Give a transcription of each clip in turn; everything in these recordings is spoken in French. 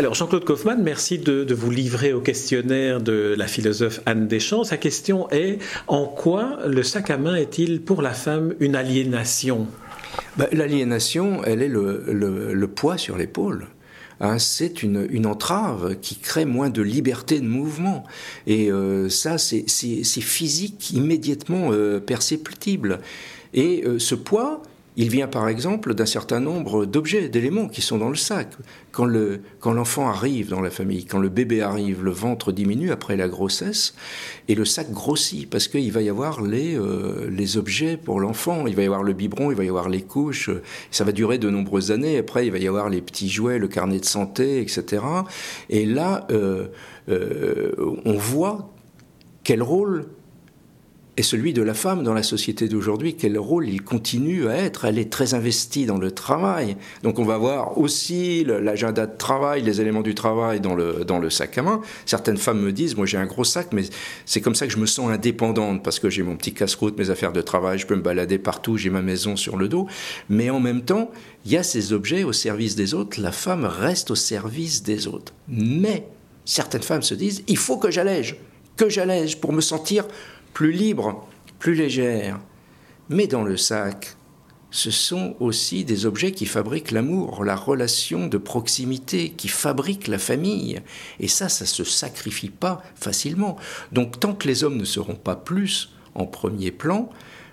Alors Jean-Claude Kaufmann, merci de, vous livrer au questionnaire de la philosophe Anne Deschamps. Sa question est en quoi le sac à main est-il pour la femme une aliénation? Ben, l'aliénation, elle est le, poids sur l'épaule. Hein. C'est une, entrave qui crée moins de liberté de mouvement. Et euh, ça, c'est physique, immédiatement euh, perceptible. Et euh, ce poids, il vient par exemple d'un certain nombre d'objets, d'éléments qui sont dans le sac. Quand, le, quand l'enfant arrive dans la famille, quand le bébé arrive, le ventre diminue après la grossesse et le sac grossit parce qu'il va y avoir les, euh, les objets pour l'enfant. Il va y avoir le biberon, il va y avoir les couches. Ça va durer de nombreuses années. Après, il va y avoir les petits jouets, le carnet de santé, etc. Et là, euh, euh, on voit quel rôle et celui de la femme dans la société d'aujourd'hui, quel rôle il continue à être. Elle est très investie dans le travail. Donc on va voir aussi l'agenda de travail, les éléments du travail dans le, sac à main. Certaines femmes me disent, moi j'ai un gros sac, mais c'est comme ça que je me sens indépendante, parce que j'ai mon petit casse-croûte, mes affaires de travail, je peux me balader partout, j'ai ma maison sur le dos. Mais en même temps, il y a ces objets au service des autres, la femme reste au service des autres. Mais certaines femmes se disent, il faut que j'allège, que j'allège pour me sentir plus libre, plus légère. Mais dans le sac, ce sont aussi des objets qui fabriquent l'amour, la relation de proximité, qui fabriquent la famille. Et ça, ça se sacrifie pas facilement. Donc tant que les hommes ne seront pas plus en premier plan,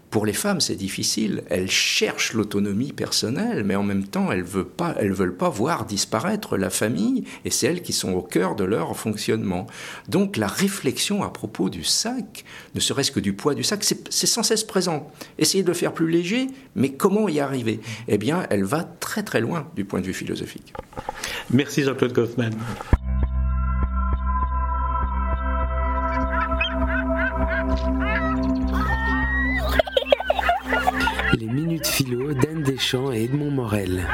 pour les femmes, c'est difficile. Elles cherchent l'autonomie personnelle, mais en même temps, elles ne veulent pas voir disparaître la famille, et c'est elles qui sont au cœur de leur fonctionnement. Donc la réflexion à propos du sac, ne serait-ce que du poids du sac, c'est sans cesse présent. Essayer de le faire plus léger, mais comment y arriver? Eh bien, elle va très très loin du point de vue philosophique. Merci Jean-Claude Kaufmann. Les Minutes Philo d'Anne Deschamps et Edmond Morel.